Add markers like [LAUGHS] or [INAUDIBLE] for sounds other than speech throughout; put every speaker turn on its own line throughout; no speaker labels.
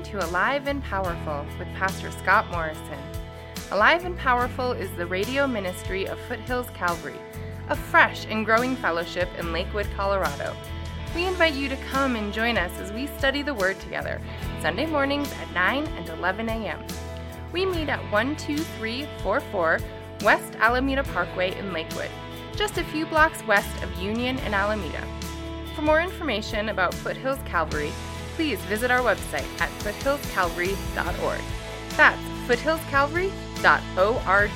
Listening to Alive and Powerful with Pastor Scott Morrison. Alive and Powerful is the radio ministry of Foothills Calvary, a fresh and growing fellowship in Lakewood, Colorado. We invite you to come and join us as we study the Word together, Sunday mornings at 9 and 11 a.m. We meet at 12344 West Alameda Parkway in Lakewood, just a few blocks west of Union and Alameda. For more information about Foothills Calvary, please visit our website at foothillscalvary.org. That's foothillscalvary.org.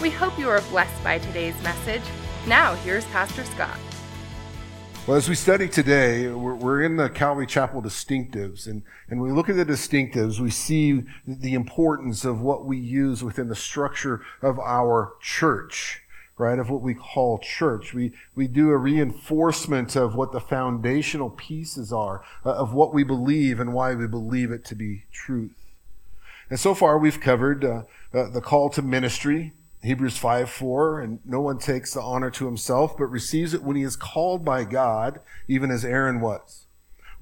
We hope you are blessed by today's message. Now, here's Pastor Scott.
Well, as we study today, we're, we're, in the Calvary Chapel distinctives, and, and we look at the distinctives, we see the importance of what we use within the structure of our church right, of what we call church. We, we do a reinforcement of what the foundational pieces are uh, of what we believe and why we believe it to be truth. And so far we've covered uh, uh, the call to ministry, Hebrews 5 4, and no one takes the honor to himself, but receives it when he is called by God, even as Aaron was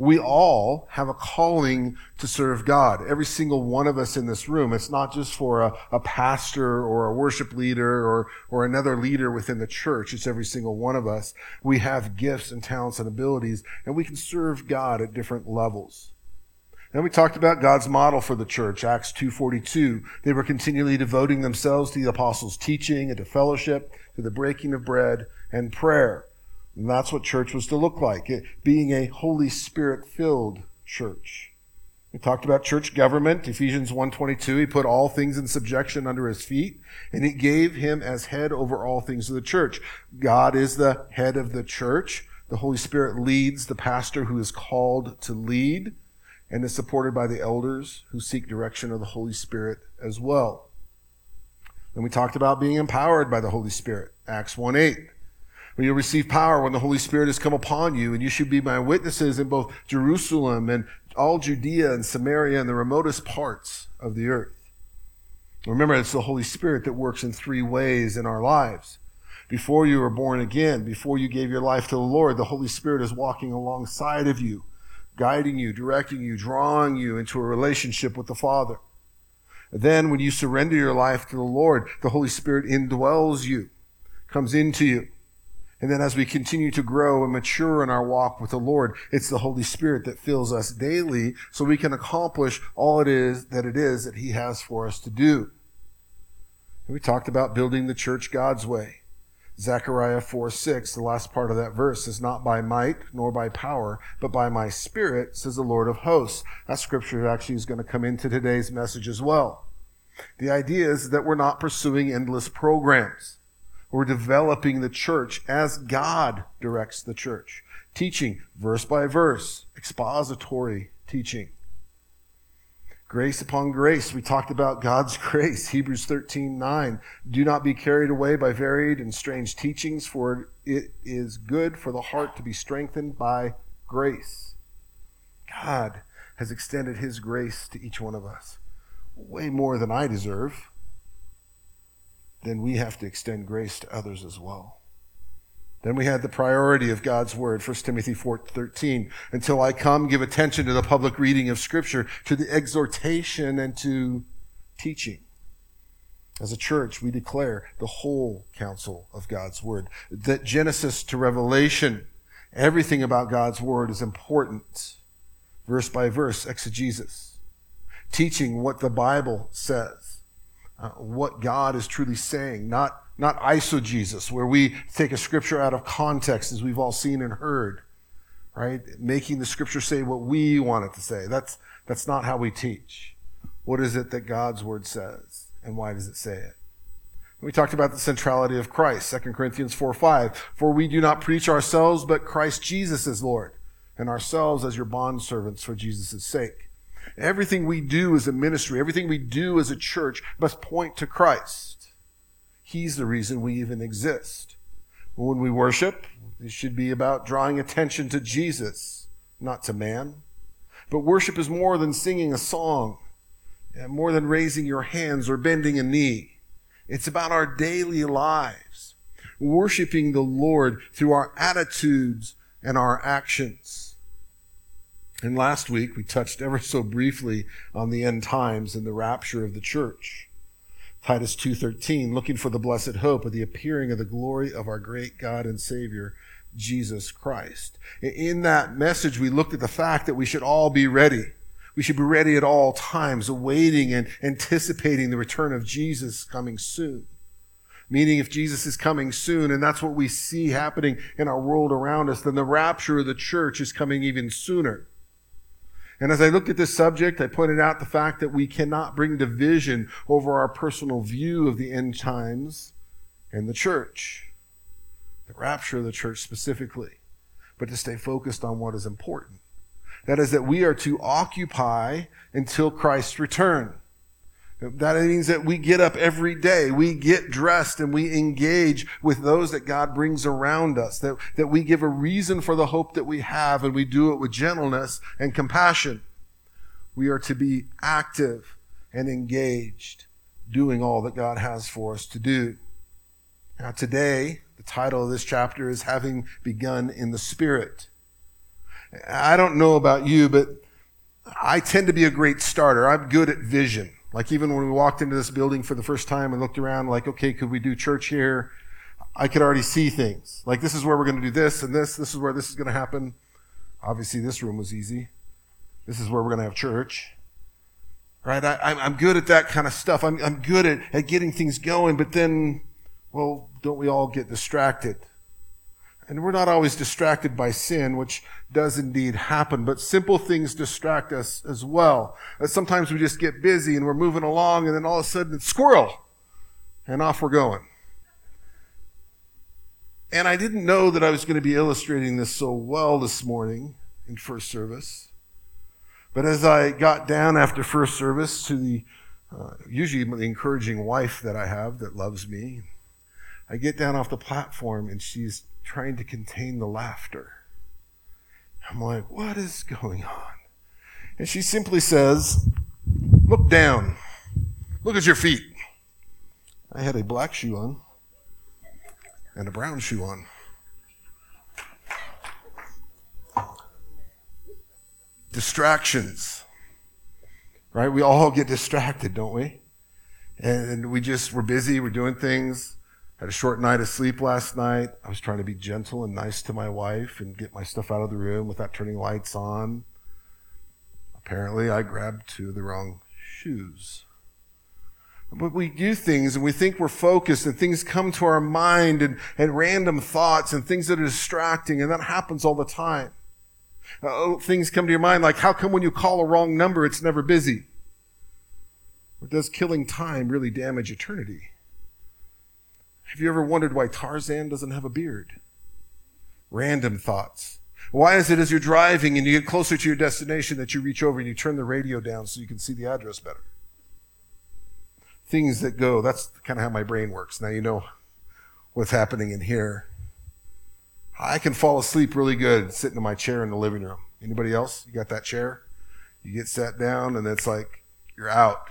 we all have a calling to serve God. Every single one of us in this room. It's not just for a, a, pastor or a worship leader or, or another leader within the church. It's every single one of us. We have gifts and talents and abilities and we can serve God at different levels. Then we talked about God's model for the church, Acts 2.42. They were continually devoting themselves to the apostles' teaching and to fellowship, to the breaking of bread and prayer. And that's what church was to look like, it being a Holy Spirit filled church. We talked about church government, Ephesians 1.22. He put all things in subjection under his feet, and he gave him as head over all things of the church. God is the head of the church. The Holy Spirit leads the pastor who is called to lead and is supported by the elders who seek direction of the Holy Spirit as well. Then we talked about being empowered by the Holy Spirit, Acts 1.8 you'll receive power when the Holy Spirit has come upon you, and you should be my witnesses in both Jerusalem and all Judea and Samaria and the remotest parts of the earth. Remember, it's the Holy Spirit that works in three ways in our lives. Before you were born again, before you gave your life to the Lord, the Holy Spirit is walking alongside of you, guiding you, directing you, drawing you into a relationship with the Father. Then, when you surrender your life to the Lord, the Holy Spirit indwells you, comes into you and then as we continue to grow and mature in our walk with the Lord, it's the Holy Spirit that fills us daily so we can accomplish all it is that it is that He has for us to do. And we talked about building the church God's way. Zechariah 4 6, the last part of that verse is not by might nor by power, but by my spirit, says the Lord of hosts. That scripture actually is going to come into today's message as well. The idea is that we're not pursuing endless programs. We're developing the church as God directs the church. Teaching verse by verse, expository teaching. Grace upon grace. We talked about God's [LAUGHS] grace. Hebrews 13, 9. Do not be carried away by varied and strange teachings, for it is good for the heart to be strengthened by grace. God has extended his grace to each one of us way more than I deserve then we have to extend grace to others as well. Then we had the priority of God's word, 1 Timothy 4:13. Until I come, give attention to the public reading of scripture, to the exhortation and to teaching. As a church, we declare the whole counsel of God's word. That Genesis to Revelation, everything about God's word is important. Verse by verse, exegesis. Teaching what the Bible says uh, what God is truly saying, not, not eisegesis, where we take a scripture out of context as we've all seen and heard, right? Making the scripture say what we want it to say. That's, that's not how we teach. What is it that God's word says and why does it say it? We talked about the centrality of Christ, 2 Corinthians 4 5. For we do not preach ourselves, but Christ Jesus is Lord, and ourselves as your bondservants for Jesus' sake. Everything we do as a ministry, everything we do as a church must point to Christ. He's the reason we even exist. When we worship, it should be about drawing attention to Jesus, not to man. But worship is more than singing a song, uh, more than raising your hands or bending a knee. It's about our daily lives, worshiping the Lord through our attitudes and our actions. And last week we touched ever so briefly on the end times and the rapture of the church. Titus 2:13 looking for the blessed hope of the appearing of the glory of our great God and Savior Jesus Christ. In that message we looked at the fact that we should all be ready. We should be ready at all times awaiting and anticipating the return of Jesus coming soon. Meaning if Jesus is coming soon and that's what we see happening in our world around us, then the rapture of the church is coming even sooner. And as I looked at this subject, I pointed out the fact that we cannot bring division over our personal view of the end times and the church, the rapture of the church specifically, but to stay focused on what is important. That is that we are to occupy until Christ's return. That means that we get up every day, we get dressed, and we engage with those that God brings around us, that, that we give a reason for the hope that we have, and we do it with gentleness and compassion. We are to be active and engaged, doing all that God has for us to do. Now, today, the title of this chapter is Having Begun in the Spirit. I don't know about you, but I tend to be a great starter. I'm good at vision. Like even when we walked into this building for the first time and looked around, like, okay, could we do church here? I could already see things. Like this is where we're going to do this and this. This is where this is going to happen. Obviously, this room was easy. This is where we're going to have church. Right? I, am good at that kind of stuff. I'm, I'm good at, at getting things going, but then, well, don't we all get distracted? And we're not always distracted by sin, which does indeed happen, but simple things distract us as well. Sometimes we just get busy and we're moving along and then all of a sudden it's squirrel and off we're going. And I didn't know that I was going to be illustrating this so well this morning in first service. But as I got down after first service to the uh, usually the encouraging wife that I have that loves me, I get down off the platform and she's trying to contain the laughter. I'm like, what is going on? And she simply says, Look down. Look at your feet. I had a black shoe on and a brown shoe on. Distractions. Right? We all get distracted, don't we? And we just, we're busy, we're doing things. Had a short night of sleep last night. I was trying to be gentle and nice to my wife and get my stuff out of the room without turning lights on. Apparently, I grabbed two of the wrong shoes. But we do things and we think we're focused and things come to our mind and, and random thoughts and things that are distracting and that happens all the time. Uh, things come to your mind like, how come when you call a wrong number, it's never busy? Or does killing time really damage eternity? Have you ever wondered why Tarzan doesn't have a beard? Random thoughts. Why is it as you're driving and you get closer to your destination that you reach over and you turn the radio down so you can see the address better? Things that go, that's kind of how my brain works. Now you know what's happening in here. I can fall asleep really good sitting in my chair in the living room. Anybody else? You got that chair? You get sat down and it's like you're out.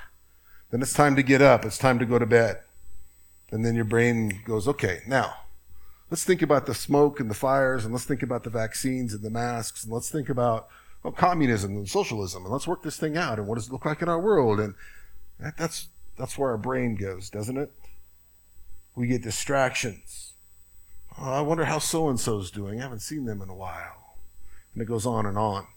Then it's time to get up. It's time to go to bed. And then your brain goes, okay, now let's think about the smoke and the fires and let's think about the vaccines and the masks and let's think about well, communism and socialism and let's work this thing out and what does it look like in our world? And that, that's, that's where our brain goes, doesn't it? We get distractions. Oh, I wonder how so and so's doing. I haven't seen them in a while. And it goes on and on.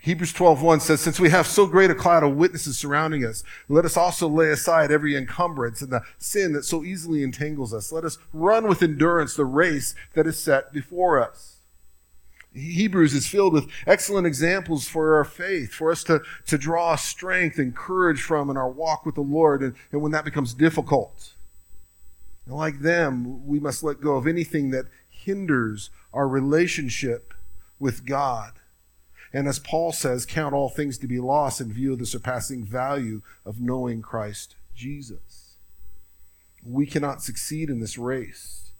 Hebrews 12:1 says, Since we have so great a cloud of witnesses surrounding us, let us also lay aside every encumbrance and the sin that so easily entangles us. Let us run with endurance the race that is set before us. Hebrews is filled with excellent examples for our faith, for us to, to draw strength and courage from in our walk with the Lord, and, and when that becomes difficult. And like them, we must let go of anything that hinders our relationship with God and as Paul says, count all things to be lost in view of the surpassing value of knowing Christ Jesus. We cannot succeed in this race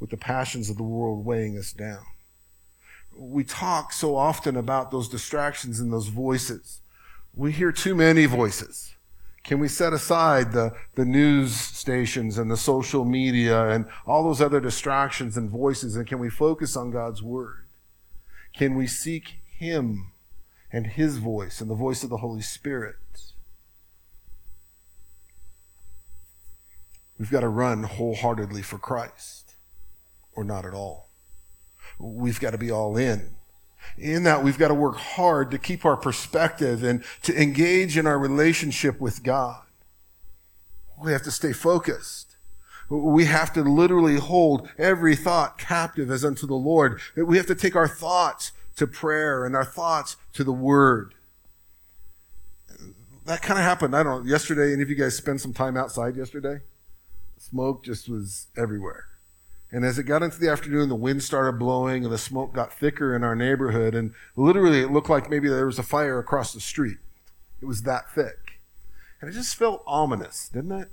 with the passions of the world weighing us down. We talk so often about those distractions and those voices. We hear too many voices. Can we set aside the, the news stations and the social media and all those other distractions and voices and can we focus on God's word? Can we seek him and His voice and the voice of the Holy Spirit. We've got to run wholeheartedly for Christ or not at all. We've got to be all in. In that, we've got to work hard to keep our perspective and to engage in our relationship with God. We have to stay focused. We have to literally hold every thought captive as unto the Lord. We have to take our thoughts to prayer and our thoughts to the Word. That kind of happened. I don't know. Yesterday, any of you guys spend some time outside yesterday? Smoke just was everywhere. And as it got into the afternoon, the wind started blowing and the smoke got thicker in our neighborhood. And literally, it looked like maybe there was a fire across the street. It was that thick. And it just felt ominous, didn't it?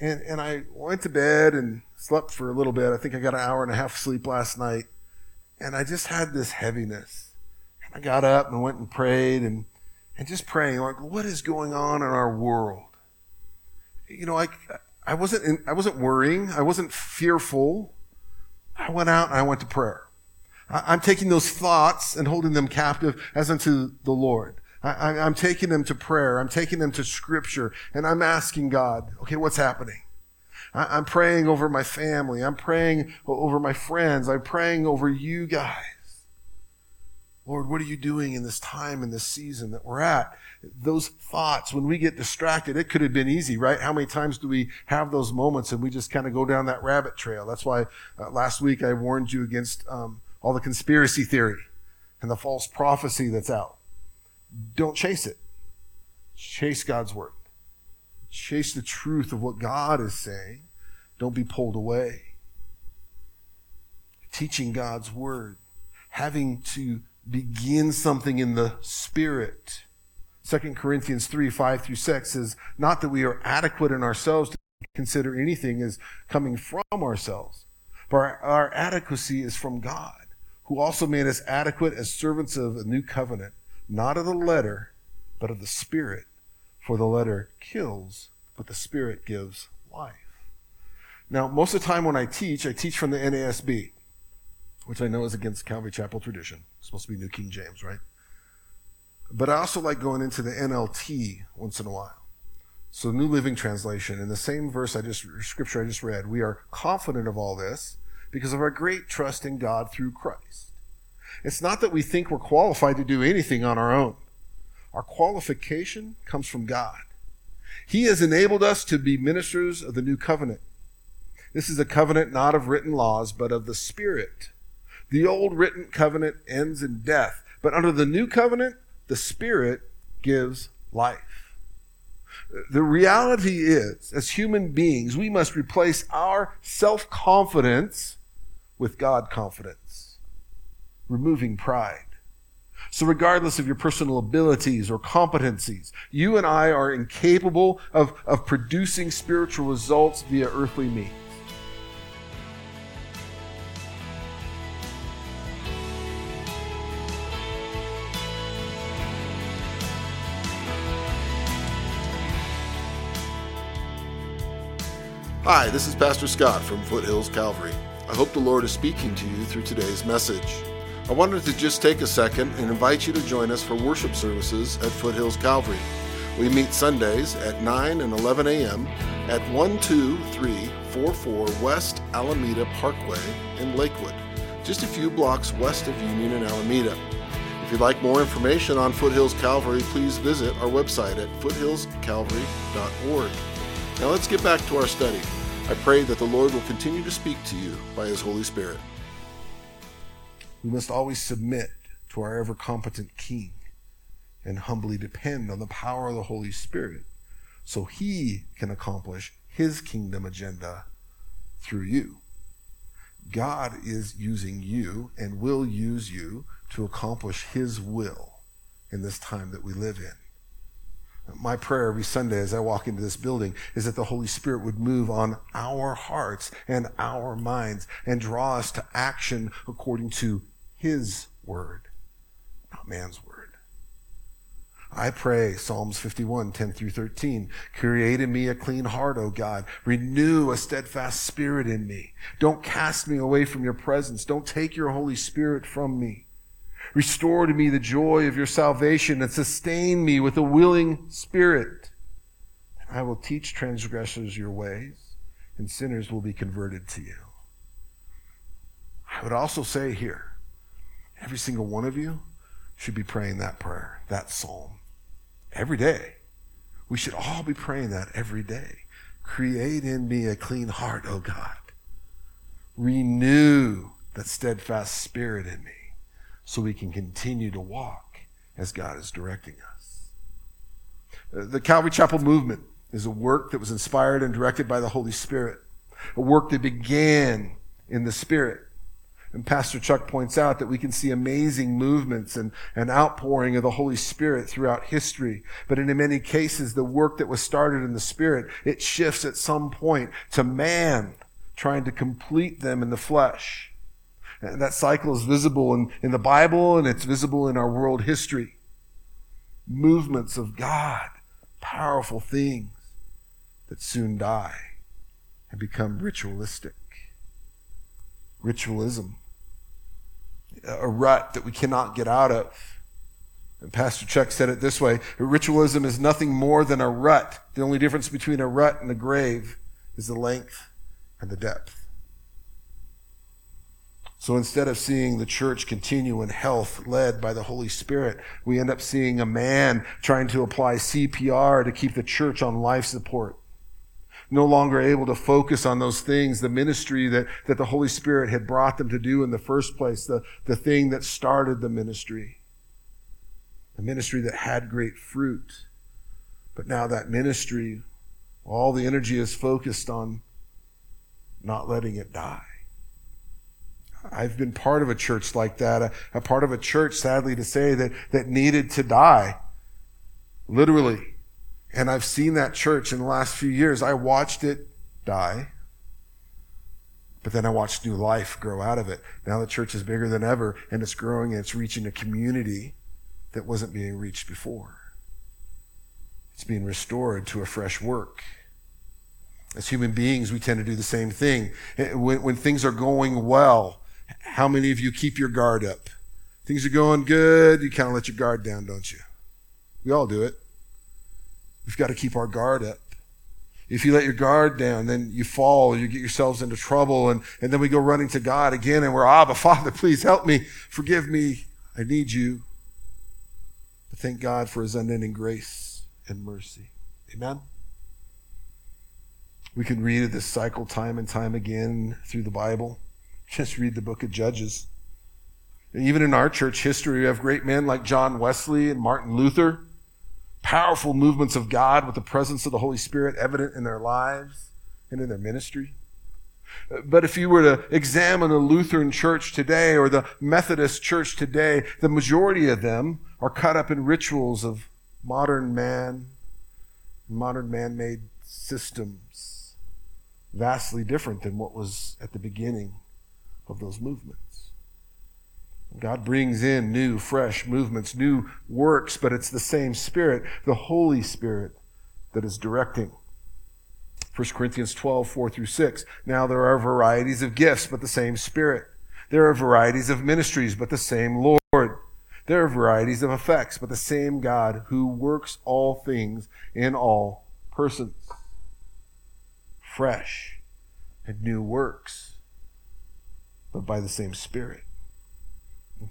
And, and I went to bed and slept for a little bit. I think I got an hour and a half sleep last night. And I just had this heaviness. And I got up and went and prayed and, and just praying, like, what is going on in our world? You know, I, I wasn't, in, I wasn't worrying. I wasn't fearful. I went out and I went to prayer. I, am taking those thoughts and holding them captive as unto the Lord. I, I'm taking them to prayer. I'm taking them to scripture and I'm asking God, okay, what's happening? I'm praying over my family. I'm praying over my friends. I'm praying over you guys. Lord, what are you doing in this time, in this season that we're at? Those thoughts, when we get distracted, it could have been easy, right? How many times do we have those moments and we just kind of go down that rabbit trail? That's why uh, last week I warned you against um, all the conspiracy theory and the false prophecy that's out. Don't chase it. Chase God's word. Chase the truth of what God is saying. Don't be pulled away. Teaching God's word. Having to begin something in the spirit. 2 Corinthians 3, 5 through 6 says, not that we are adequate in ourselves to consider anything as coming from ourselves, but our, our adequacy is from God, who also made us adequate as servants of a new covenant, not of the letter, but of the spirit. For the letter kills, but the spirit gives life. Now, most of the time when I teach, I teach from the NASB which I know is against Calvary Chapel tradition. It's supposed to be New King James, right? But I also like going into the NLT once in a while. So New Living Translation, in the same verse I just scripture I just read, we are confident of all this because of our great trust in God through Christ. It's not that we think we're qualified to do anything on our own. Our qualification comes from God. He has enabled us to be ministers of the new covenant. This is a covenant not of written laws, but of the Spirit the old written covenant ends in death, but under the new covenant, the Spirit gives life. The reality is, as human beings, we must replace our self confidence with God confidence, removing pride. So, regardless of your personal abilities or competencies, you and I are incapable of, of producing spiritual results via earthly means.
Hi, this is Pastor Scott from Foothills Calvary. I hope the Lord is speaking to you through today's message. I wanted to just take a second and invite you to join us for worship services at Foothills Calvary. We meet Sundays at 9 and 11 a.m. at 12344 West Alameda Parkway in Lakewood, just a few blocks west of Union and Alameda. If you'd like more information on Foothills Calvary, please visit our website at foothillscalvary.org. Now let's get back to our study. I pray that the Lord will continue to speak to you by His Holy Spirit.
We must always submit to our ever competent King and humbly depend on the power of the Holy Spirit so He can accomplish His kingdom agenda through you. God is using you and will use you to accomplish His will in this time that we live in. My prayer every Sunday as I walk into this building is that the Holy Spirit would move on our hearts and our minds and draw us to action according to His word, not man's word. I pray, Psalms 51, 10 through 13, create in me a clean heart, O God. Renew a steadfast spirit in me. Don't cast me away from your presence. Don't take your Holy Spirit from me. Restore to me the joy of your salvation and sustain me with a willing spirit. And I will teach transgressors your ways, and sinners will be converted to you. I would also say here, every single one of you should be praying that prayer, that psalm, every day. We should all be praying that every day. Create in me a clean heart, O God. Renew that steadfast spirit in me so we can continue to walk as God is directing us. The Calvary Chapel movement is a work that was inspired and directed by the Holy Spirit, a work that began in the Spirit. And Pastor Chuck points out that we can see amazing movements and an outpouring of the Holy Spirit throughout history. But in many cases, the work that was started in the Spirit, it shifts at some point to man trying to complete them in the flesh. And that cycle is visible in, in the Bible and it's visible in our world history. Movements of God, powerful things that soon die and become ritualistic. Ritualism, a rut that we cannot get out of. And Pastor Chuck said it this way ritualism is nothing more than a rut. The only difference between a rut and a grave is the length and the depth. So instead of seeing the church continue in health led by the Holy Spirit, we end up seeing a man trying to apply CPR to keep the church on life support. No longer able to focus on those things, the ministry that, that the Holy Spirit had brought them to do in the first place, the, the thing that started the ministry. The ministry that had great fruit. But now that ministry, all the energy is focused on not letting it die. I've been part of a church like that, a, a, part of a church, sadly to say, that, that needed to die. Literally. And I've seen that church in the last few years. I watched it die. But then I watched new life grow out of it. Now the church is bigger than ever and it's growing and it's reaching a community that wasn't being reached before. It's being restored to a fresh work. As human beings, we tend to do the same thing. Eh, when, when things are going well, how many of you keep your guard up? Things are going good, you kind of let your guard down, don't you? We all do it. We've got to keep our guard up. If you let your guard down, then you fall, you get yourselves into trouble, and, and then we go running to God again, and we're, ah, Abba, Father, please help me, forgive me, I need you. But thank God for his unending grace and mercy. Amen? We can read this cycle time and time again through the Bible. [LAUGHS] Just read the book of Judges. Even in our church history, we have great men like John Wesley and Martin Luther, powerful movements of God with the presence of the Holy Spirit evident in their lives and in their ministry. But if you were to examine a Lutheran church today or the Methodist church today, the majority of them are caught up in rituals of modern man, modern man made systems, vastly different than what was at the beginning of those movements. God brings in new, fresh movements, new works, but it's the same Spirit, the Holy Spirit, that is directing. 1 Corinthians 12, 4 through 6. Now there are varieties of gifts, but the same Spirit. There are varieties of ministries, but the same Lord. There are varieties of effects, but the same God who works all things in all persons. Fresh and new works but by the same Spirit.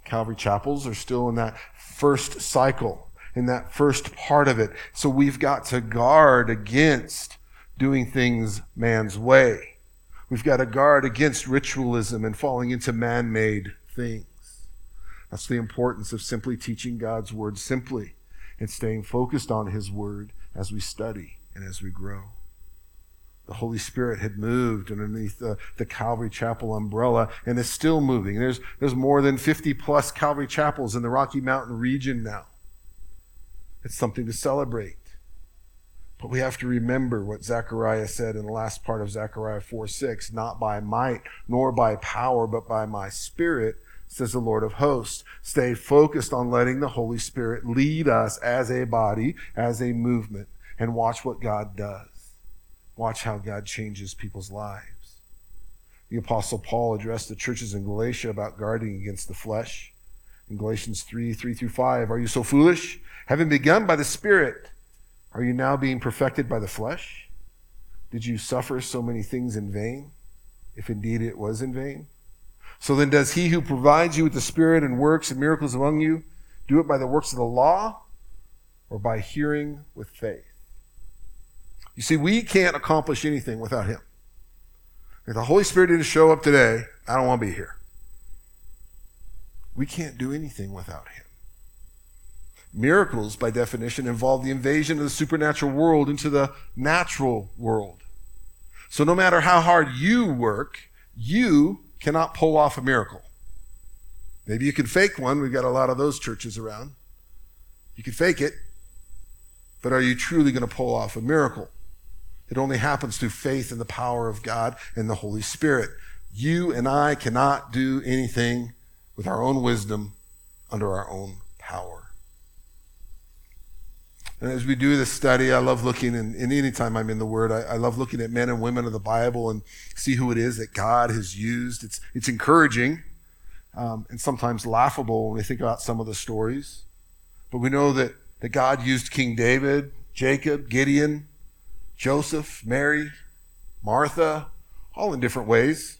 Calvary chapels are still in that first cycle, in that first part of it. So we've got to guard against doing things man's way. We've got to guard against ritualism and falling into man made things. That's the importance of simply teaching God's word simply and staying focused on his word as we study and as we grow the Holy Spirit had moved underneath the, the Calvary Chapel umbrella and is still moving. There's, there's more than 50 plus Calvary Chapels in the Rocky Mountain region now. It's something to celebrate. But we have to remember what Zechariah said in the last part of Zechariah 4 6 not by might nor by power, but by my spirit, says the Lord of hosts. Stay focused on letting the Holy Spirit lead us as a body, as a movement, and watch what God does. Watch how God changes people's lives. The Apostle Paul addressed the churches in Galatia about guarding against the flesh. In Galatians 3 3 through 5, are you so foolish? Having begun by the Spirit, are you now being perfected by the flesh? Did you suffer so many things in vain, if indeed it was in vain? So then, does he who provides you with the Spirit and works and miracles among you do it by the works of the law or by hearing with faith? You see, we can't accomplish anything without him. If the Holy Spirit didn't show up today, I don't want to be here. We can't do anything without him. Miracles, by definition, involve the invasion of the supernatural world into the natural world. So no matter how hard you work, you cannot pull off a miracle. Maybe you can fake one. We've got a lot of those churches around. You can fake it, but are you truly going to pull off a miracle? It only happens through faith in the power of God and the Holy Spirit. You and I cannot do anything with our own wisdom under our own power. And as we do this study, I love looking, and, anytime I'm in the Word, I, I, love looking at men and women of the Bible and see who it is that God has used. It's, it's encouraging um, and sometimes laughable when we think about some of the stories. But we know that, that God used King David, Jacob, Gideon, Joseph, Mary, Martha, all in different ways.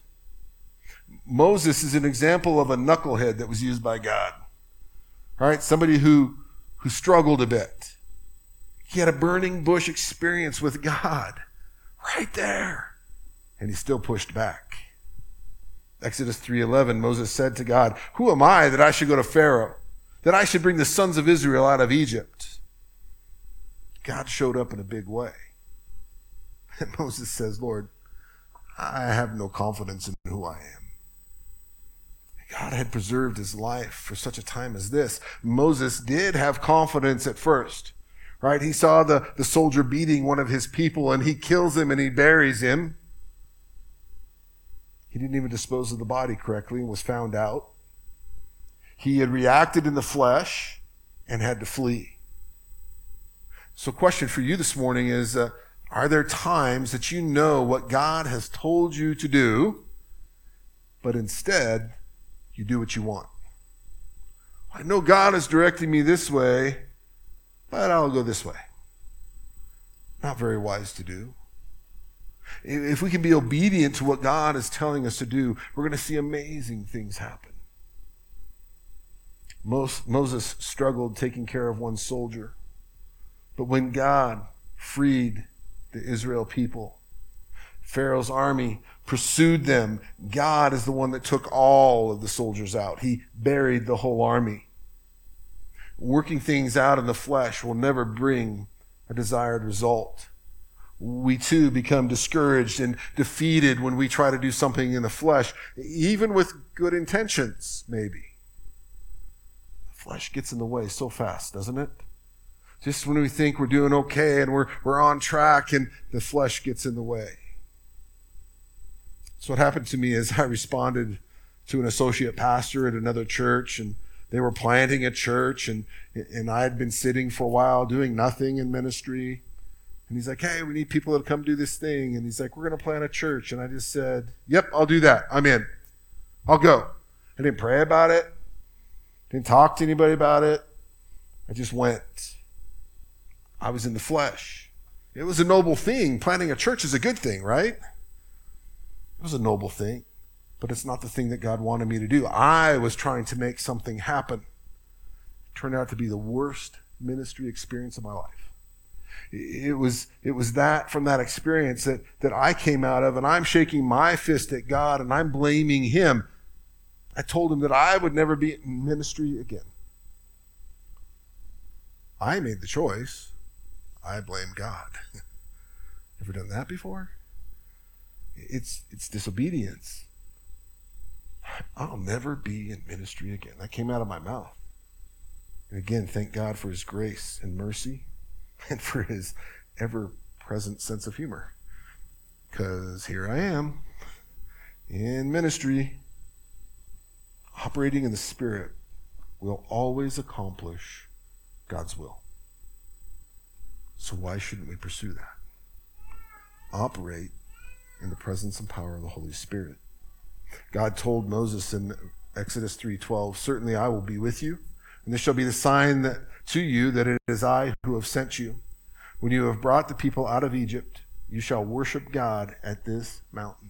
Moses is an example of a knucklehead that was used by God. All right, somebody who, who struggled a bit he had a burning bush experience with God right there. And he still pushed back. Exodus 3:11 Moses said to God, "Who am I that I should go to Pharaoh, that I should bring the sons of Israel out of Egypt?" God showed up in a big way. [LAUGHS] And Moses says, "Lord, I have no confidence in who I am." God had preserved his life for such a time as this. Moses did have confidence at first right? He saw the, the soldier beating one of his people and he kills him and he buries him. He didn't even dispose of the body correctly and was found out. He had reacted in the flesh and had to flee. So, question for you this morning is uh, Are there times that you know what God has told you to do, but instead you do what you want? I know God is directing me this way, but I'll go this way. Not very wise to do. If we can be obedient to what God is telling us to do, we're going to see amazing things happen. Moses struggled taking care of one soldier. But when God freed the Israel people, Pharaoh's army pursued them. God is the one that took all of the soldiers out. He buried the whole army working things out in the flesh will never bring a desired result. We too become discouraged and defeated when we try to do something in the flesh, even with good intentions, maybe. The flesh gets in the way so fast, doesn't it? Just when we think we're doing okay and we're, we're on track and the flesh gets in the way. So what happened to me is I responded to an associate pastor at another church and they were planting a church and and I had been sitting for a while doing nothing in ministry. And he's like, "Hey, we need people to come do this thing." And he's like, "We're going to plant a church." And I just said, "Yep, I'll do that. I'm in. I'll go." I didn't pray about it. Didn't talk to anybody about it. I just went. I was in the flesh. It was a noble thing. Planting a church is a good thing, right? It was a noble thing but it's not the thing that God wanted me to do. I was trying to make something happen. It turned out to be the worst ministry experience of my life. It was, it was that from that experience that, that I came out of, and I'm shaking my fist at God and I'm blaming Him. I told Him that I would never be in ministry again. I made the choice. I blame God. [LAUGHS] Ever done that before? It's, it's disobedience. I'll never be in ministry again. That came out of my mouth. And again, thank God for his grace and mercy [LAUGHS] and for his ever present sense of humor. Because here I am in ministry, operating in the Spirit will always accomplish God's will. So why shouldn't we pursue that? Operate in the presence and power of the Holy Spirit. God told Moses in Exodus 3:12, certainly I will be with you, and this shall be the sign that, to you that it is I who have sent you. When you have brought the people out of Egypt, you shall worship God at this mountain.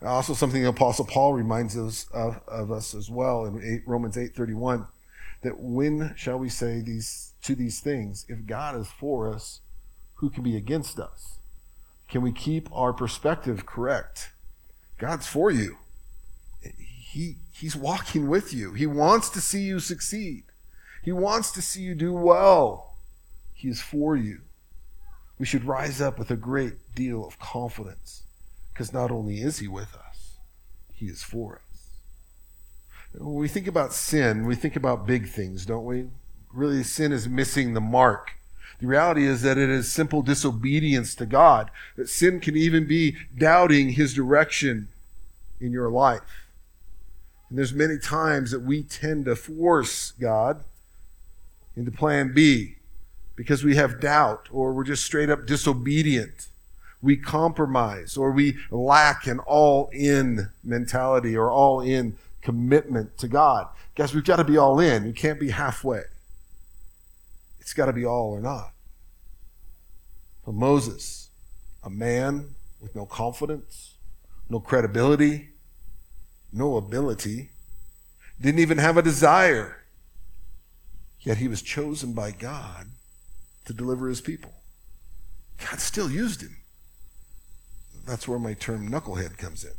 Also, something the Apostle Paul reminds us of, of us as well in 8, Romans 8:31, that when shall we say these to these things? If God is for us, who can be against us? Can we keep our perspective correct? God's for you. He, he's walking with you. He wants to see you succeed. He wants to see you do well. He is for you. We should rise up with a great deal of confidence because not only is He with us, He is for us. When we think about sin, we think about big things, don't we? Really, sin is missing the mark. The reality is that it is simple disobedience to God. That sin can even be doubting His direction in your life. And there's many times that we tend to force God into plan B because we have doubt or we're just straight up disobedient. We compromise or we lack an all in mentality or all in commitment to God. Guys, we've got to be all in. You can't be halfway. It's got to be all or not. For Moses, a man with no confidence, no credibility, no ability, didn't even have a desire. Yet he was chosen by God to deliver his people. God still used him. That's where my term knucklehead comes in.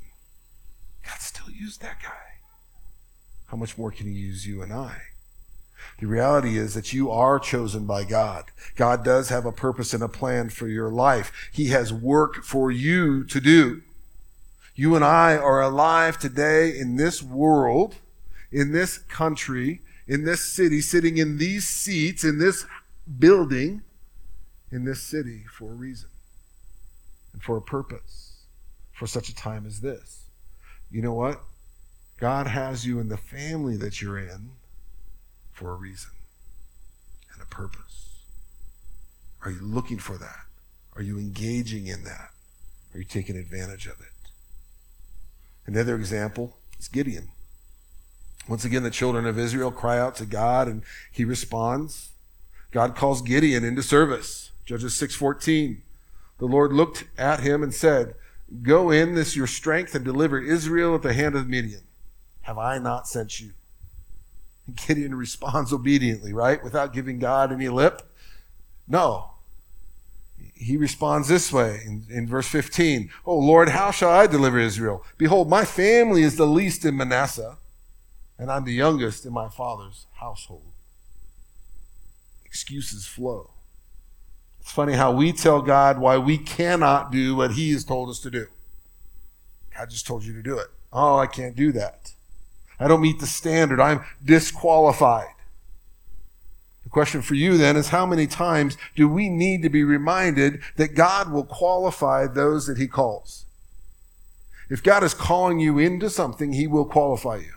God still used that guy. How much more can he use you and I? The reality is that you are chosen by God. God does have a purpose and a plan for your life. He has work for you to do. You and I are alive today in this world, in this country, in this city, sitting in these seats, in this building, in this city for a reason and for a purpose, for such a time as this. You know what? God has you in the family that you're in for a reason and a purpose. Are you looking for that? Are you engaging in that? Are you taking advantage of it? Another example is Gideon. Once again, the children of Israel cry out to God and he responds. God calls Gideon into service. Judges 6:14. The Lord looked at him and said, "Go in this your strength and deliver Israel at the hand of the Midian. Have I not sent you?" And Gideon responds obediently, right? Without giving God any lip. No he responds this way in, in, verse 15 Oh Lord, how shall I deliver Israel? Behold, my family is the least in Manasseh, and I'm the youngest in my father's household. Excuses flow. It's funny how we tell God why we cannot do what he has told us to do. God just told you to do it. Oh, I can't do that. I don't meet the standard. I'm disqualified. The question for you then is how many times do we need to be reminded that God will qualify those that he calls? If God is calling you into something, he will qualify you.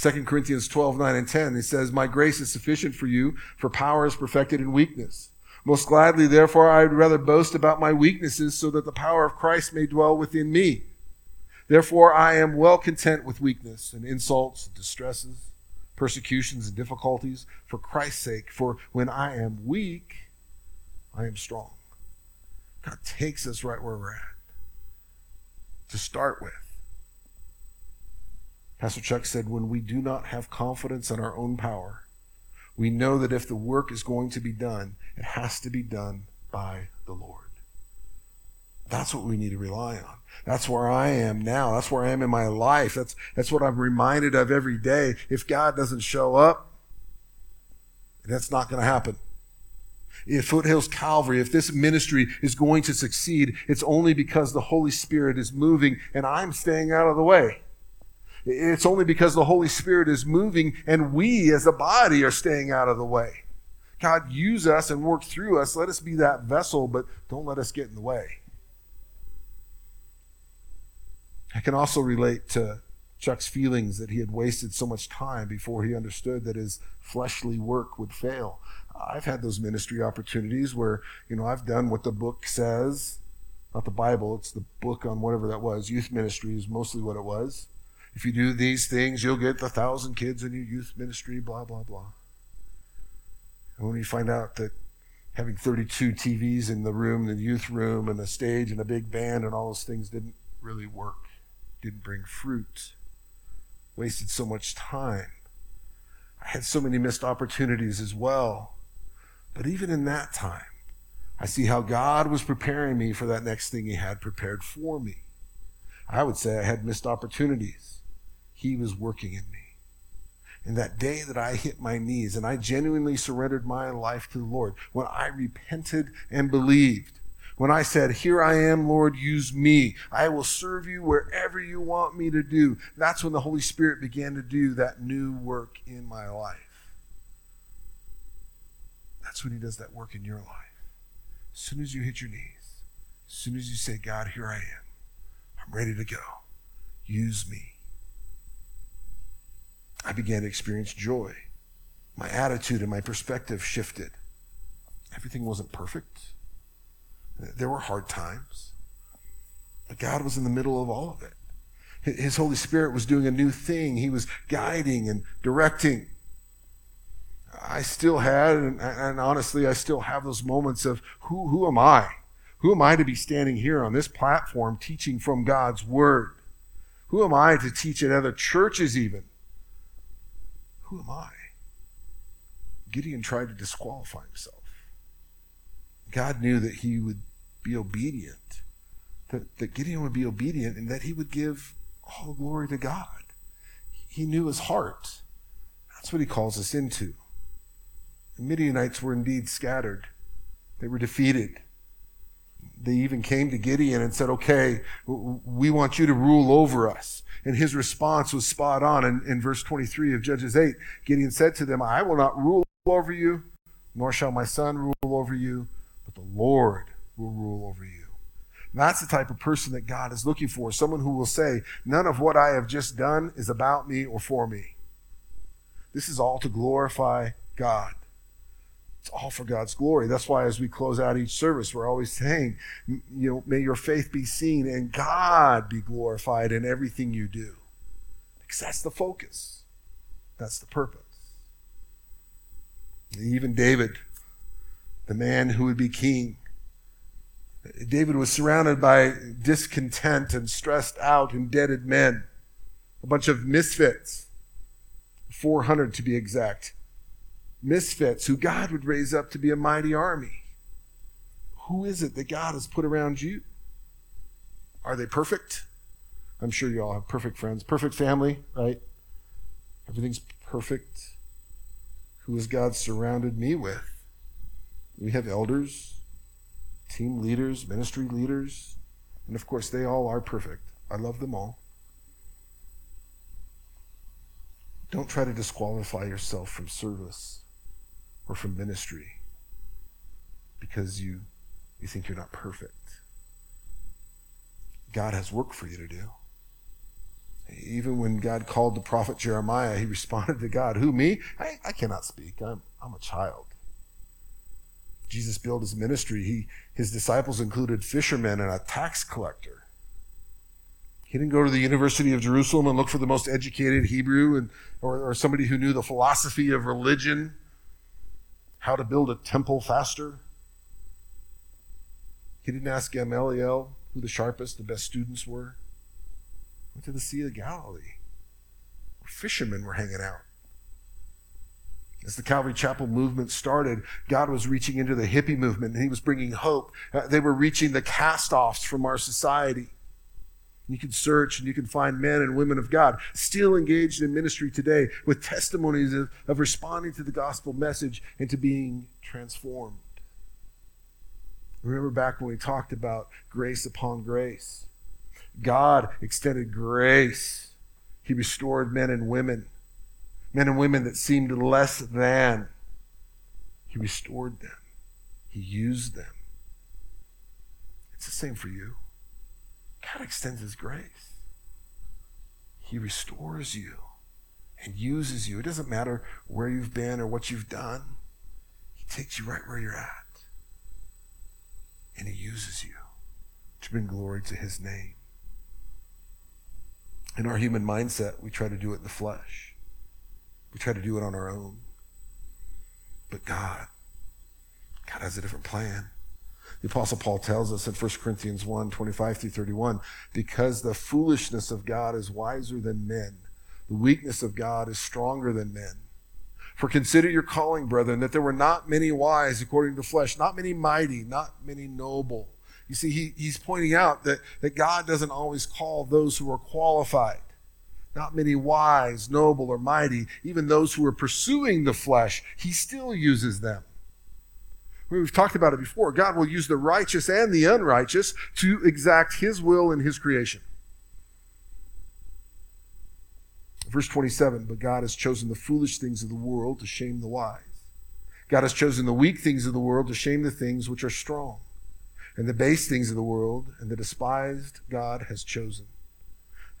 2 Corinthians 12, 9 and 10, he says, My grace is sufficient for you, for power is perfected in weakness. Most gladly, therefore, I would rather boast about my weaknesses so that the power of Christ may dwell within me. Therefore, I am well content with weakness and insults and distresses persecutions and difficulties for Christ's sake. For when I am weak, I am strong. God takes us right where we're at to start with. Pastor Chuck said, when we do not have confidence in our own power, we know that if the work is going to be done, it has to be done by the Lord. That's what we need to rely on. That's where I am now. That's where I am in my life. That's, that's what I'm reminded of every day. If God doesn't show up, that's not going to happen. If Foothills Calvary, if this ministry is going to succeed, it's only because the Holy Spirit is moving and I'm staying out of the way. It's only because the Holy Spirit is moving and we as a body are staying out of the way. God, use us and work through us. Let us be that vessel, but don't let us get in the way. I can also relate to Chuck's feelings that he had wasted so much time before he understood that his fleshly work would fail. I've had those ministry opportunities where, you know, I've done what the book says, not the Bible, it's the book on whatever that was. Youth ministry is mostly what it was. If you do these things, you'll get the thousand kids in your youth ministry, blah, blah, blah. And when you find out that having 32 TVs in the room, the youth room, and a stage and a big band and all those things didn't really work, didn't bring fruit, wasted so much time. I had so many missed opportunities as well. But even in that time, I see how God was preparing me for that next thing He had prepared for me. I would say I had missed opportunities. He was working in me. And that day that I hit my knees and I genuinely surrendered my life to the Lord, when I repented and believed, when I said, Here I am, Lord, use me. I will serve you wherever you want me to do. That's when the Holy Spirit began to do that new work in my life. That's when He does that work in your life. As soon as you hit your knees, as soon as you say, God, here I am, I'm ready to go. Use me. I began to experience joy. My attitude and my perspective shifted. Everything wasn't perfect. There were hard times. But God was in the middle of all of it. His Holy Spirit was doing a new thing. He was guiding and directing. I still had, and, and, honestly, I still have those moments of who, who am I? Who am I to be standing here on this platform teaching from God's Word? Who am I to teach in other churches, even? Who am I? Gideon tried to disqualify himself. God knew that he would be obedient, that, that Gideon would be obedient, and that he would give all glory to God. He knew his heart. That's what he calls us into. The Midianites were indeed scattered, they were defeated. They even came to Gideon and said, Okay, we want you to rule over us. And his response was spot on. In, in verse 23 of Judges 8, Gideon said to them, I will not rule over you, nor shall my son rule over you, but the Lord will rule over you. And that's the type of person that God is looking for someone who will say, None of what I have just done is about me or for me. This is all to glorify God. It's all for God's glory. That's why as we close out each service, we're always saying, you know, may your faith be seen and God be glorified in everything you do. Because that's the focus. That's the purpose. Even David, the man who would be king, David was surrounded by discontent and stressed out, indebted men, a bunch of misfits, 400 to be exact misfits who God would raise up to be a mighty army. Who is it that God has put around you? Are they perfect? I'm sure you all have perfect friends, perfect family, right? Everything's perfect. Who has God surrounded me with? We have elders, team leaders, ministry leaders, and of course, they all are perfect. I love them all. Don't try to disqualify yourself from service or from ministry because you, you think you're not perfect. God has work for you to do. Even when God called the prophet Jeremiah, he [LAUGHS] responded to God, Who, me? I, I cannot speak. I'm, I'm a child. Jesus built his ministry. He, his disciples included fishermen and a tax collector. He didn't go to the University of Jerusalem and look for the most educated Hebrew and, or, or somebody who knew the philosophy of religion how to build a temple faster. He didn't ask Gamaliel who the sharpest, the best students were. Went to the Sea of Galilee, where fishermen were hanging out. As the Calvary Chapel movement started, God was reaching into the hippie movement and He was bringing hope. Uh, they were reaching the cast offs from our society. You can search and you can find men and women of God still engaged in ministry today with testimonies of, of responding to the gospel message and to being transformed. Remember back when we talked about grace upon grace. God extended grace. He restored men and women, men and women that seemed less than. He restored them, He used them. It's the same for you. God extends His grace. He restores you and uses you. It doesn't matter where you've been or what you've done, He takes you right where you're at and He uses you. to bring glory to his name. In our human mindset, we try to do it in the flesh. We try to do it on our own. But God, God has a different plan. The Apostle Paul tells us in 1 Corinthians 1 25 through 31 because the foolishness of God is wiser than men, the weakness of God is stronger than men. For consider your calling, brethren, that there were not many wise according to flesh, not many mighty, not many noble. You see, he, he's pointing out that, that God doesn't always call those who are qualified. Not many wise, noble, or mighty. Even those who are pursuing the flesh, he still uses them. We've talked about it before. God will use the righteous and the unrighteous to exact his will in his creation. Verse 27 But God has chosen the foolish things of the world to shame the wise. God has chosen the weak things of the world to shame the things which are strong. And the base things of the world and the despised God has chosen.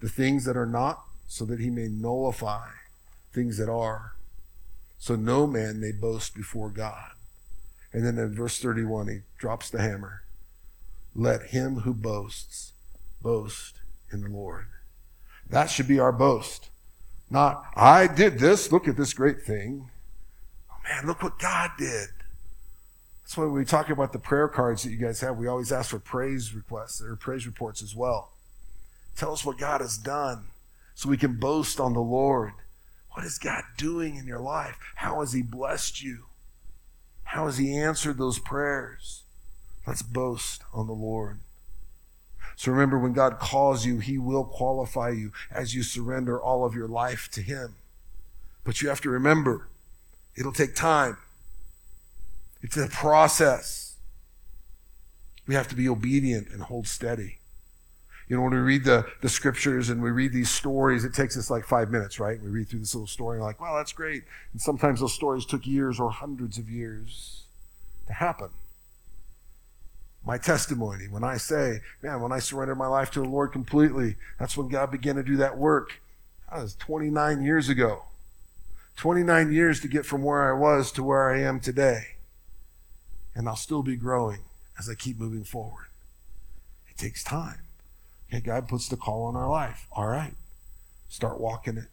The things that are not, so that he may nullify things that are. So no man may boast before God. And then in verse 31, he drops the hammer. Let him who boasts boast in the Lord. That should be our boast. Not, I did this. Look at this great thing. Oh man, look what God did. That's why when we talk about the prayer cards that you guys have, we always ask for praise requests or praise reports as well. Tell us what God has done so we can boast on the Lord. What is God doing in your life? How has He blessed you? How has He answered those prayers? Let's boast on the Lord. So remember, when God calls you, He will qualify you as you surrender all of your life to Him. But you have to remember, it'll take time, it's a process. We have to be obedient and hold steady. You know, when we read the, the scriptures and we read these stories, it takes us like five minutes, right? We read through this little story and like, wow, that's great. And sometimes those stories took years or hundreds of years to happen. My testimony, when I say, man, when I surrendered my life to the Lord completely, that's when God began to do that work. That was 29 years ago. 29 years to get from where I was to where I am today. And I'll still be growing as I keep moving forward. It takes time. Okay, God puts the call on our life. All right. Start walking it.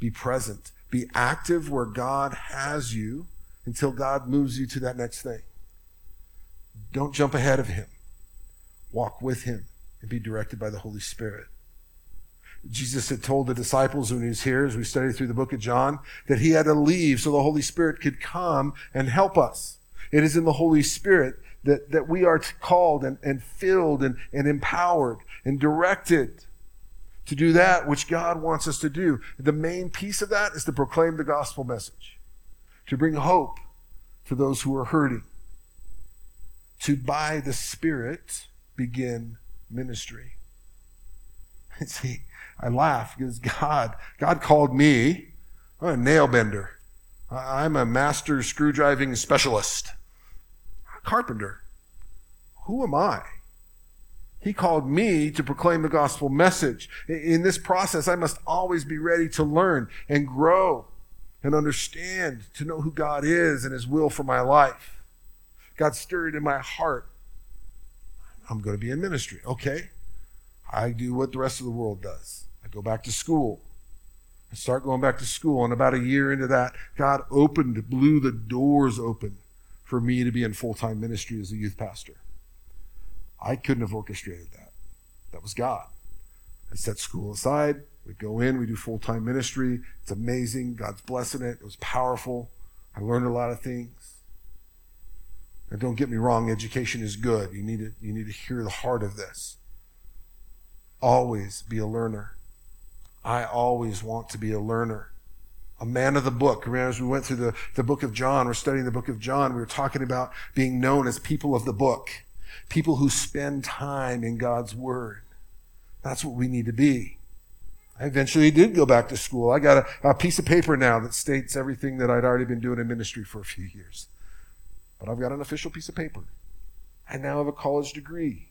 Be present. Be active where God has you until God moves you to that next thing. Don't jump ahead of Him. Walk with Him and be directed by the Holy Spirit. Jesus had told the disciples when he was here, as we studied through the book of John, that he had to leave so the Holy Spirit could come and help us. It is in the Holy Spirit that, that we are called and, and filled and, and empowered and directed to do that which God wants us to do. The main piece of that is to proclaim the gospel message, to bring hope to those who are hurting, to by the Spirit begin ministry. [LAUGHS] See, I laugh because God, God called me I'm a nail bender. I'm a master screw driving specialist, carpenter. Who am I? He called me to proclaim the gospel message. In this process, I must always be ready to learn and grow and understand, to know who God is and His will for my life. God stirred in my heart. I'm going to be in ministry. Okay. I do what the rest of the world does. I go back to school. I start going back to school. And about a year into that, God opened, blew the doors open for me to be in full time ministry as a youth pastor. I couldn't have orchestrated that. That was God. I set school aside. We go in, we do full time ministry. It's amazing. God's blessing it. It was powerful. I learned a lot of things. And don't get me wrong, education is good. You need to, you need to hear the heart of this. Always be a learner. I always want to be a learner. A man of the book. Remember, as we went through the, the book of John, we're studying the book of John, we were talking about being known as people of the book, people who spend time in God's word. That's what we need to be. I eventually did go back to school. I got a, a piece of paper now that states everything that I'd already been doing in ministry for a few years. But I've got an official piece of paper. I now have a college degree,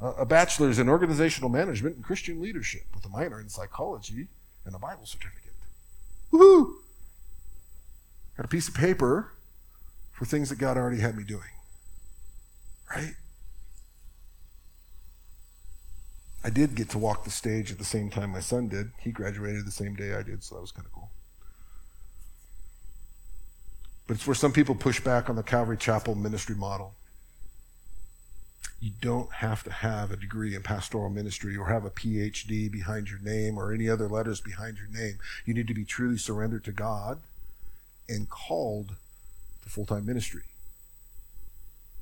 a bachelor's in organizational management and Christian leadership with a minor in psychology and a Bible certificate. Woohoo! Got a piece of paper for things that God already had me doing. Right? I did get to walk the stage at the same time my son did. He graduated the same day I did, so that was kind of cool. But it's where some people push back on the Calvary Chapel ministry model. You don't have to have a degree in pastoral ministry or have a PhD behind your name or any other letters behind your name. You need to be truly surrendered to God and called to full time ministry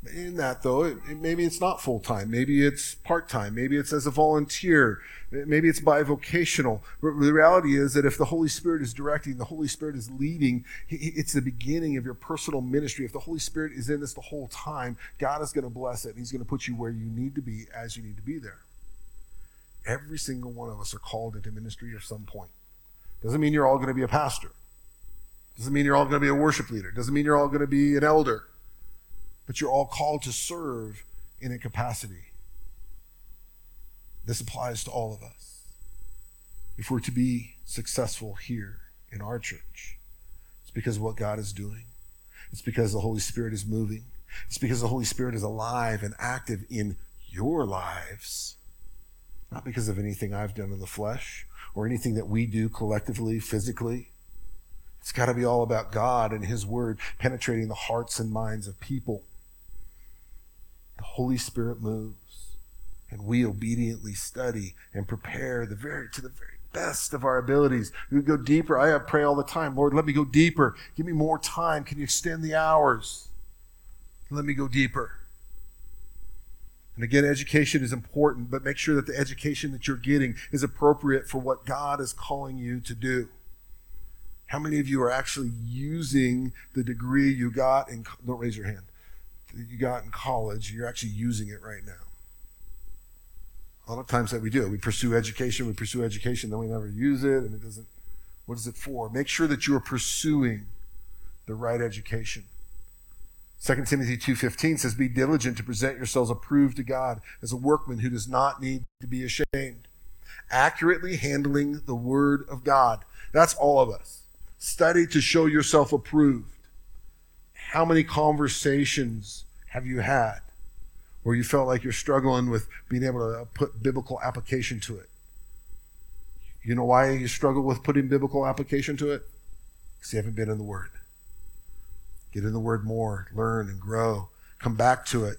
in that though it, it, maybe it's not full-time. Maybe it's part-time. Maybe it's as a volunteer. Maybe it's bivocational. But the reality is that if the holy spirit is directing the holy spirit is leading it's the beginning of your personal ministry. If the holy spirit is in this the whole time god is going to bless it. And he's going to put you where you need to be as you need to be there. Every single one of us are called into ministry at some point. Doesn't mean you're all going to be a pastor. Doesn't mean you're all going to be a worship leader. Doesn't mean you're all going to be an elder but you're all called to serve in a capacity. This applies to all of us. If we're to be successful here in our church, it's because of what God is doing. It's because the Holy Spirit is moving. It's because the Holy Spirit is alive and active in your lives, not because of anything I've done in the flesh or anything that we do collectively, physically. It's got to be all about God and His Word penetrating the hearts and minds of people the Holy Spirit moves and we obediently study and prepare the very to the very best of our abilities. We go deeper. I pray all the time, Lord, let me go deeper. Give me more time. Can you extend the hours? Let me go deeper. And again, education is important, but make sure that the education that you're getting is appropriate for what God is calling you to do. How many of you are actually using the degree you got And don't raise your hand that you got in college, you're actually using it right now. A lot of times that we do. We pursue education, we pursue education, then we never use it, and it doesn't. What is it for? Make sure that you are pursuing the right education. 2 Timothy 2:15 says be diligent to present yourselves approved to God as a workman who does not need to be ashamed accurately handling the word of God that's all of us study to show yourself approved how many conversations have you had where you felt like you're struggling with being able to put biblical application to it? You know why you struggle with putting biblical application to it? Because you haven't been in the Word. Get in the Word more, learn and grow. Come back to it.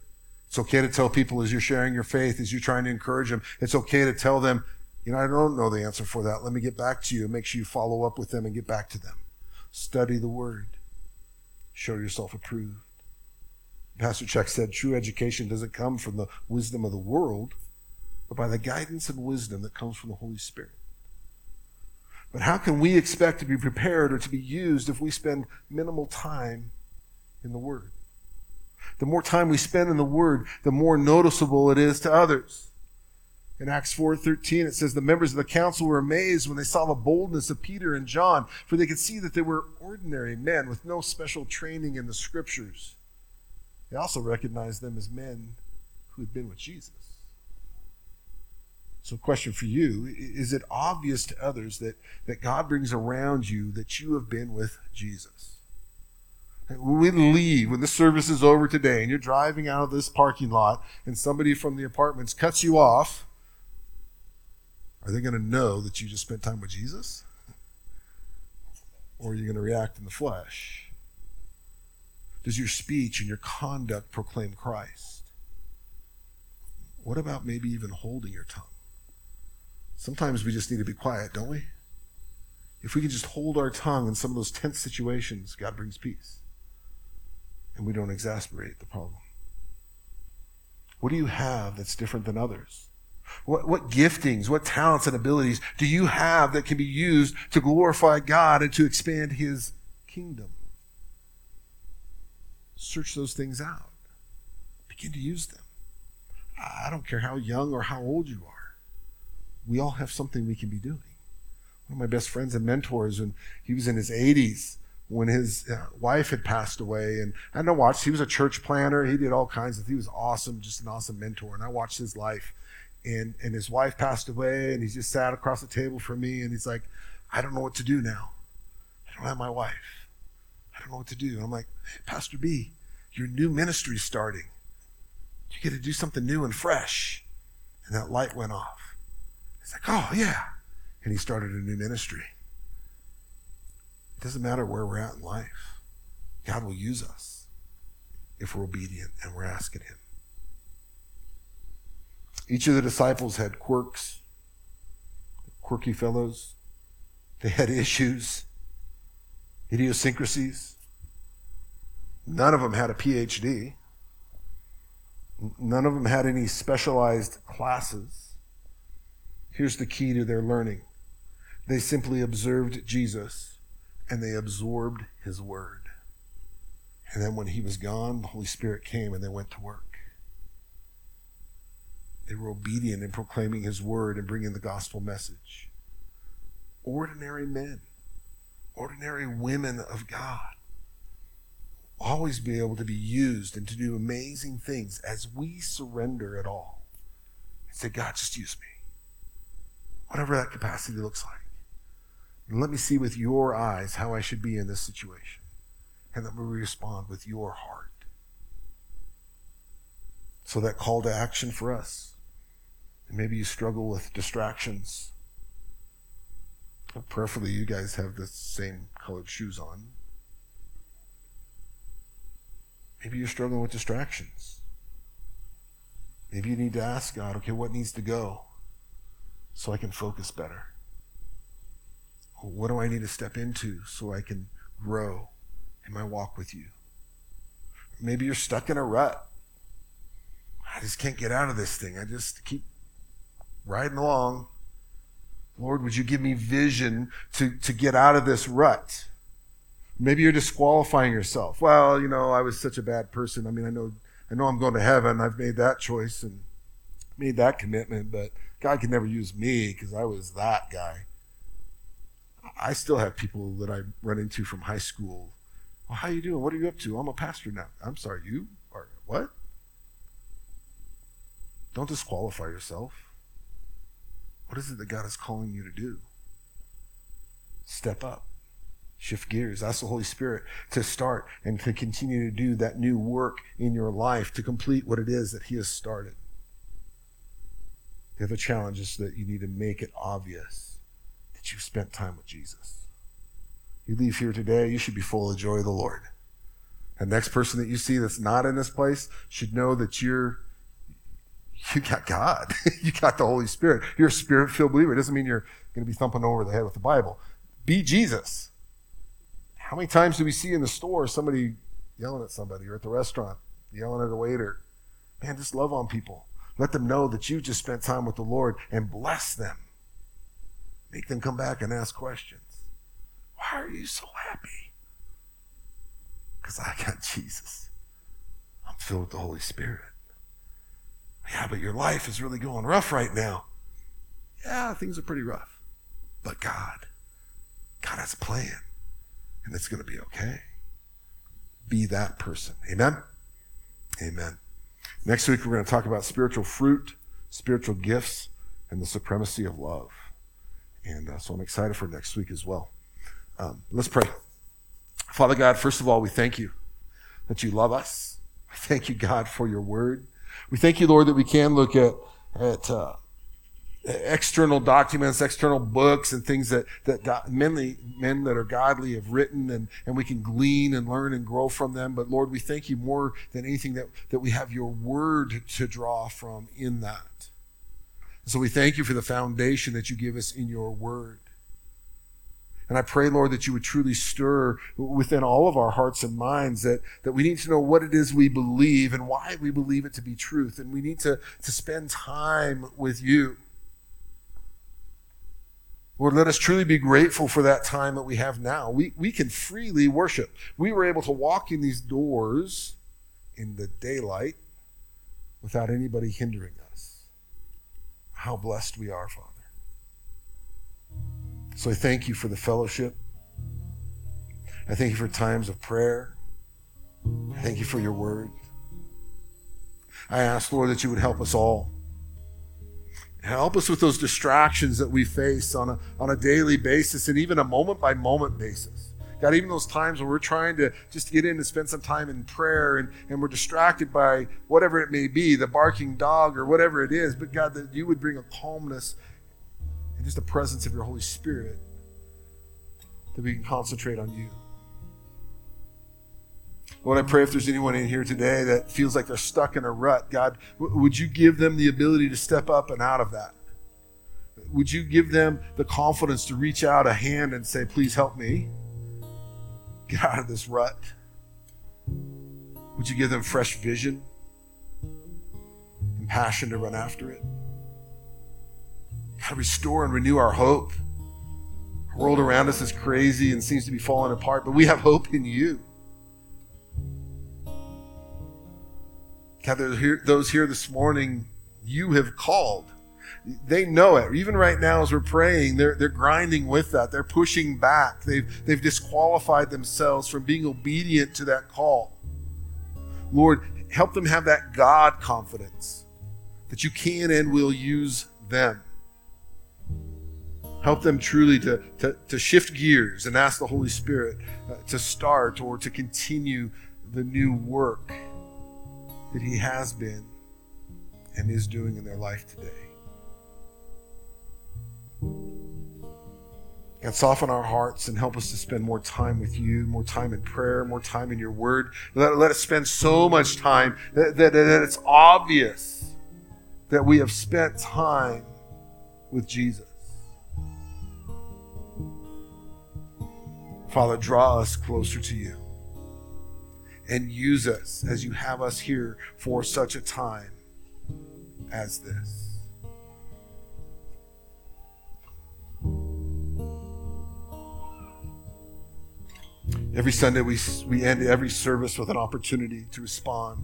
It's okay to tell people as you're sharing your faith, as you're trying to encourage them, it's okay to tell them, you know, I don't know the answer for that. Let me get back to you. Make sure you follow up with them and get back to them. Study the Word. Show yourself approved. Pastor Chuck said true education doesn't come from the wisdom of the world, but by the guidance and wisdom that comes from the Holy Spirit. But how can we expect to be prepared or to be used if we spend minimal time in the Word? The more time we spend in the Word, the more noticeable it is to others. In Acts 4:13 it says the members of the council were amazed when they saw the boldness of Peter and John for they could see that they were ordinary men with no special training in the scriptures. They also recognized them as men who had been with Jesus. So question for you, is it obvious to others that that God brings around you that you have been with Jesus? When we leave, when the service is over today and you're driving out of this parking lot and somebody from the apartments cuts you off, are they going to know that you just spent time with Jesus? Or are you going to react in the flesh? Does your speech and your conduct proclaim Christ? What about maybe even holding your tongue? Sometimes we just need to be quiet, don't we? If we can just hold our tongue in some of those tense situations, God brings peace. And we don't exasperate the problem. What do you have that's different than others? What, what giftings, what talents and abilities do you have that can be used to glorify God and to expand His kingdom? Search those things out. Begin to use them. I don't care how young or how old you are. We all have something we can be doing. One of my best friends and mentors, and he was in his 80s when his uh, wife had passed away. And I know watched, he was a church planner. He did all kinds of, things, he was awesome, just an awesome mentor. And I watched his life and and his wife passed away and he just sat across the table from me and he's like i don't know what to do now. I don't have my wife. I don't know what to do. And i'm like pastor b your new ministry is starting. You get to do something new and fresh. And that light went off. He's like, oh, yeah. And he started a new ministry. It doesn't matter where we're at in life, God will use us if we're obedient and we're asking Him. Each of the disciples had quirks, quirky fellows. They had issues, idiosyncrasies. None of them had a PhD. None of them had any specialized classes. Here's the key to their learning they simply observed Jesus and they absorbed his word. And then when he was gone, the Holy Spirit came and they went to work. They were obedient in proclaiming his word and bringing the gospel message. Ordinary men, ordinary women of God always be able to be used and to do amazing things as we surrender it all and say, God, just use me. Whatever that capacity looks like. And let me see with your eyes how I should be in this situation. And let me respond with your heart. So that call to action for us. Maybe you struggle with distractions. Prayerfully, you guys have the same colored shoes on. Maybe you're struggling with distractions. Maybe you need to ask God, okay, what needs to go so I can focus better? What do I need to step into so I can grow in my walk with you? Maybe you're stuck in a rut. I just can't get out of this thing. I just keep riding along. Lord, would you give me vision to, to get out of this rut? Maybe you're disqualifying yourself. Well, you know, I was such a bad person. I mean, I know, I know I'm going to heaven. I've made that choice and made that commitment, but God can never use me because I was that guy. I still have people that I run into from high school. Well, how you doing? What are you up to? I'm a pastor now. I'm sorry, you are what? Don't disqualify yourself. What is it that God is calling you to do? Step up shift gears. Ask the Holy Spirit to start and to continue to do that new work in your life to complete what it is that He has started. The other challenge is that you need to make it obvious that you've spent time with Jesus. You leave here today, you should be full of joy of the Lord. And next person that you see that's not in this place should know that you're you got God. [LAUGHS] you got the Holy Spirit. You're a spirit filled believer. It doesn't mean you're going to be thumping over the head with the Bible. Be Jesus. How many times do we see in the store somebody yelling at somebody or at the restaurant, yelling at a waiter? Man, just love on people. Let them know that you just spent time with the Lord and bless them. Make them come back and ask questions. Why are you so happy? Because I got Jesus. I'm filled with the Holy Spirit. But your life is really going rough right now. Yeah, things are pretty rough. But God, God has a plan and it's going to be okay. Be that person. Amen? Amen. Next week, we're going to talk about spiritual fruit, spiritual gifts, and the supremacy of love. And uh, so I'm excited for next week as well. Um, let's pray. Father God, first of all, we thank you that you love us. I thank you, God, for your word. We thank you, Lord, that we can look at, at uh, external documents, external books, and things that that men, men that are godly have written, and and we can glean and learn and grow from them. But Lord, we thank you more than anything that that we have your word to draw from in that. So we thank you for the foundation that you give us in your word. And I pray, Lord, that you would truly stir within all of our hearts and minds that, that we need to know what it is we believe and why we believe it to be truth. And we need to, to spend time with you. Lord, let us truly be grateful for that time that we have now. We, we can freely worship. We were able to walk in these doors in the daylight without anybody hindering us. How blessed we are, Father. So I thank you for the fellowship. I thank you for times of prayer. I thank you for your word. I ask, Lord, that you would help us all Help us with those distractions that we face on a, on a daily basis and even a moment by moment basis. God, even those times when we're trying to just get in and spend some time in prayer and, and we're distracted by whatever it may be, the barking dog or whatever it is, but God, that you would bring a calmness just the presence of your Holy Spirit, that we can concentrate on you. Lord, I pray if there's anyone in here today that feels like they're stuck in a rut, God, would you give them the ability to step up and out of that? Would you give them the confidence to reach out a hand and say, please help me get out of this rut? Would you give them fresh vision and passion to run after it? God, restore and renew our hope. The world around us is crazy and seems to be falling apart, but we have hope in you. God, those here this morning you have called. They know it. Even right now, as we're praying, they're, they're grinding with that. They're pushing back. They've, they've disqualified themselves from being obedient to that call. Lord, help them have that God confidence that you can and will use them. Help them truly to, to, to shift gears and ask the Holy Spirit uh, to start or to continue the new work that He has been and is doing in their life today. God, soften our hearts and help us to spend more time with you, more time in prayer, more time in your word. Let, let us spend so much time that, that, that it's obvious that we have spent time with Jesus. Father, draw us closer to you and use us as you have us here for such a time as this. Every Sunday, we, we end every service with an opportunity to respond,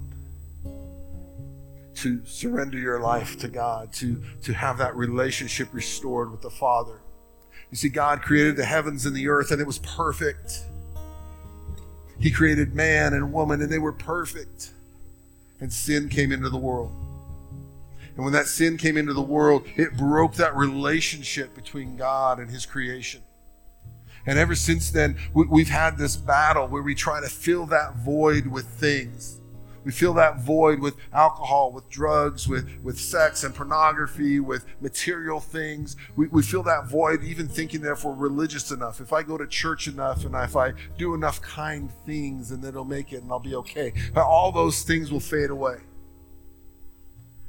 to surrender your life to God, to, to have that relationship restored with the Father. You see, God created the heavens and the earth, and it was perfect. He created man and woman, and they were perfect. And sin came into the world. And when that sin came into the world, it broke that relationship between God and His creation. And ever since then, we've had this battle where we try to fill that void with things. We fill that void with alcohol, with drugs, with, with sex and pornography, with material things. We, we fill that void even thinking that if we're religious enough, if I go to church enough and if I do enough kind things, and then it'll make it and I'll be okay. All those things will fade away.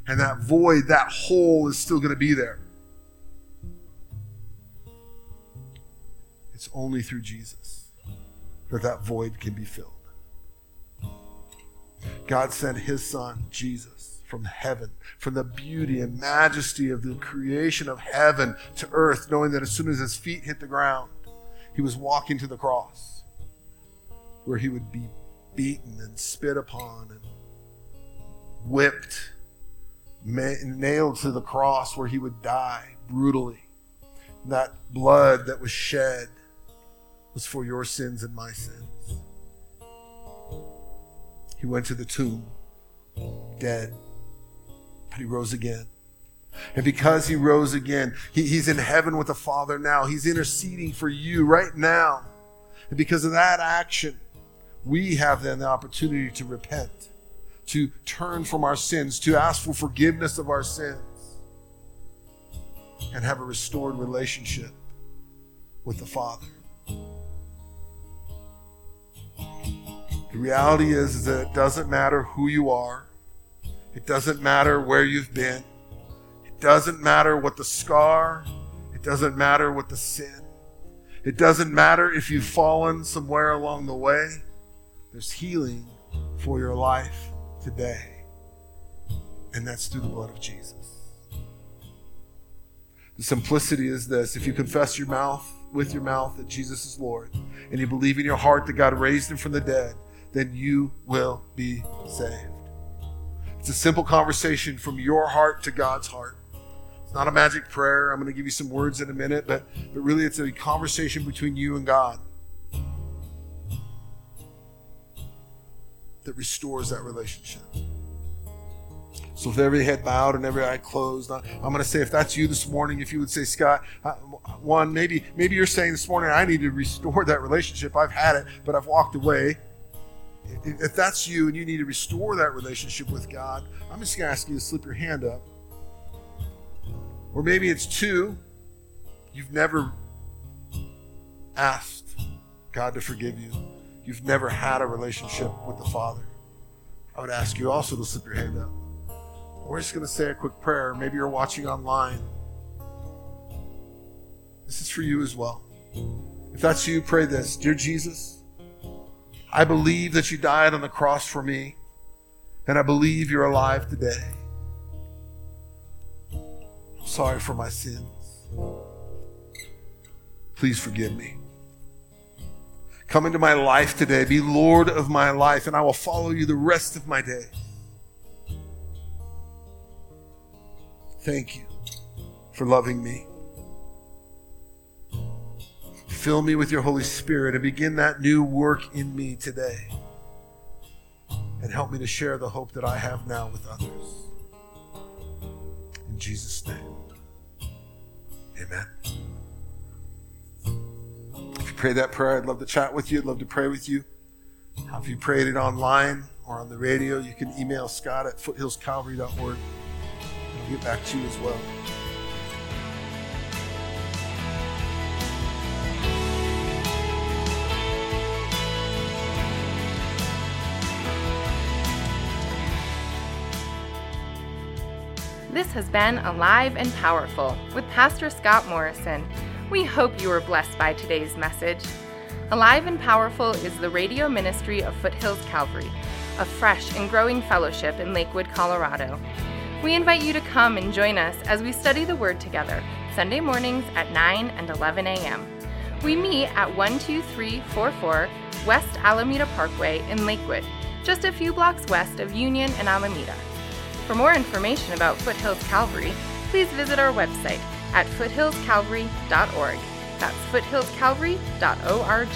And that void, that hole is still going to be there. It's only through Jesus that that void can be filled. God sent his son, Jesus, from heaven, from the beauty and majesty of the creation of heaven to earth, knowing that as soon as his feet hit the ground, he was walking to the cross where he would be beaten and spit upon and whipped, nailed to the cross where he would die brutally. That blood that was shed was for your sins and my sins. He went to the tomb, dead, but he rose again. And because he rose again, he, he's in heaven with the Father now. He's interceding for you right now. And because of that action, we have then the opportunity to repent, to turn from our sins, to ask for forgiveness of our sins, and have a restored relationship with the Father. The reality is, is that it doesn't matter who you are. It doesn't matter where you've been. It doesn't matter what the scar. It doesn't matter what the sin. It doesn't matter if you've fallen somewhere along the way. There's healing for your life today. And that's through the blood of Jesus. The simplicity is this if you confess your mouth with your mouth that Jesus is Lord, and you believe in your heart that God raised him from the dead, then you will be saved. It's a simple conversation from your heart to God's heart. It's not a magic prayer. I'm going to give you some words in a minute, but, but really it's a conversation between you and God that restores that relationship. So, with every head bowed and every eye closed, I'm going to say, if that's you this morning, if you would say, Scott, one, maybe maybe you're saying this morning, I need to restore that relationship. I've had it, but I've walked away if that's you and you need to restore that relationship with God, I'm just going to ask you to slip your hand up. Or maybe it's two. you've never asked God to forgive you, you've never had a relationship with the Father, I would ask you also to slip your hand up. We're just going to say a quick prayer. Maybe you're watching online. This is for you as well. If that's you, pray this Dear Jesus, I believe that you died on the cross for me, and I believe you're alive today. I'm sorry for my sins. Please forgive me. Come into my life today. Be Lord of my life, and I will follow you the rest of my days. Thank you for loving me. Fill me with your Holy Spirit and begin that new work in me today. And help me to share the hope that I have now with others. In Jesus' name, amen. If you prayed that prayer, I'd love to chat with you. I'd love to pray with you. If you prayed it online or on the radio, you can email Scott at foothillscalvary.org I'll get back to you as well.
This has been Alive and Powerful with Pastor Scott Morrison. We hope you were blessed by today's message. Alive and Powerful is the radio ministry of Foothills Calvary, a fresh and growing fellowship in Lakewood, Colorado. We invite you to come and join us as we study the Word together, Sunday mornings at 9 and 11 a.m. We meet at 12344 West Alameda Parkway in Lakewood, just a few blocks west of Union and Alameda. For more information about Foothills Calvary, please visit our website at foothillscalvary.org. That's foothillscalvary.org.